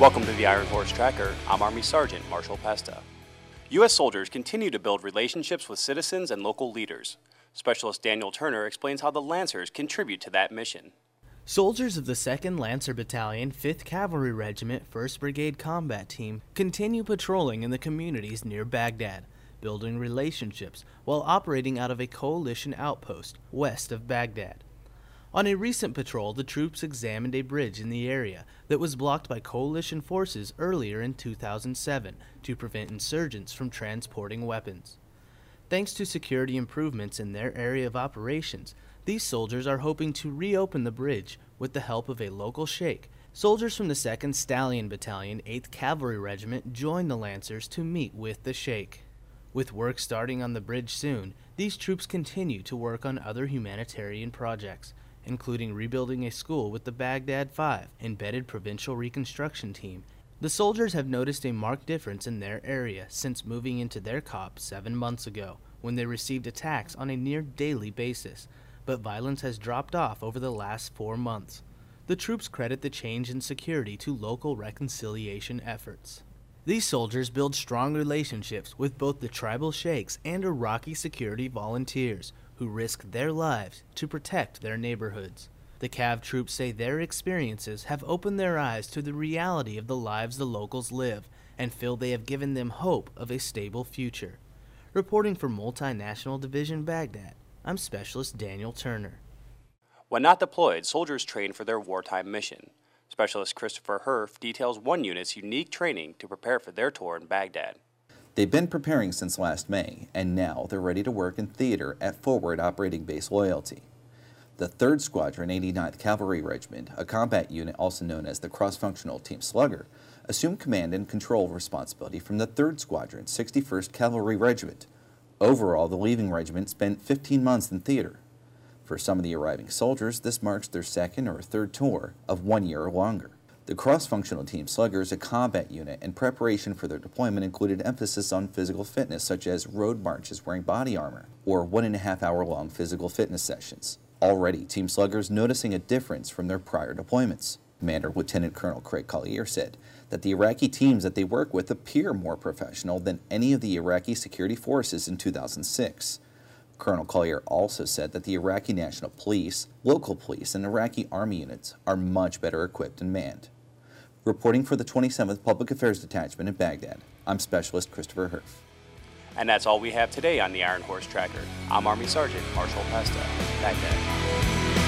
Welcome to the Iron Horse Tracker. I'm Army Sergeant Marshall Pesta. U.S. soldiers continue to build relationships with citizens and local leaders. Specialist Daniel Turner explains how the Lancers contribute to that mission. Soldiers of the 2nd Lancer Battalion, 5th Cavalry Regiment, 1st Brigade Combat Team continue patrolling in the communities near Baghdad, building relationships while operating out of a coalition outpost west of Baghdad. On a recent patrol, the troops examined a bridge in the area that was blocked by coalition forces earlier in 2007 to prevent insurgents from transporting weapons. Thanks to security improvements in their area of operations, these soldiers are hoping to reopen the bridge with the help of a local sheikh. Soldiers from the 2nd Stallion Battalion, 8th Cavalry Regiment joined the Lancers to meet with the sheikh. With work starting on the bridge soon, these troops continue to work on other humanitarian projects, including rebuilding a school with the Baghdad 5 embedded provincial reconstruction team. The soldiers have noticed a marked difference in their area since moving into their COP seven months ago, when they received attacks on a near daily basis, but violence has dropped off over the last four months. The troops credit the change in security to local reconciliation efforts. These soldiers build strong relationships with both the tribal sheikhs and Iraqi security volunteers who risk their lives to protect their neighborhoods. The Cav troops say their experiences have opened their eyes to the reality of the lives the locals live and feel they have given them hope of a stable future. Reporting for Multinational Division Baghdad, I'm Specialist Daniel Turner. When not deployed, soldiers train for their wartime mission. Specialist Christopher Herff details one unit's unique training to prepare for their tour in Baghdad. They've been preparing since last May, and now they're ready to work in theater at Forward Operating Base Loyalty. The 3rd Squadron 89th Cavalry Regiment, a combat unit also known as the Cross-Functional Team Slugger, assumed command and control responsibility from the 3rd Squadron 61st Cavalry Regiment. Overall, the leaving regiment spent 15 months in theater. For some of the arriving soldiers, this marks their second or third tour of one year or longer. The cross-functional team Sluggers, a combat unit, and preparation for their deployment included emphasis on physical fitness, such as road marches wearing body armor, or one and a half hour long physical fitness sessions. Already, Team Sluggers noticing a difference from their prior deployments. Commander Lieutenant Colonel Craig Collier said that the Iraqi teams that they work with appear more professional than any of the Iraqi security forces in 2006. Colonel Collier also said that the Iraqi National Police, local police, and Iraqi Army units are much better equipped and manned. Reporting for the 27th Public Affairs Detachment in Baghdad, I'm Specialist Christopher Herff. And that's all we have today on the Iron Horse Tracker. I'm Army Sergeant Marshall Pesta, Baghdad.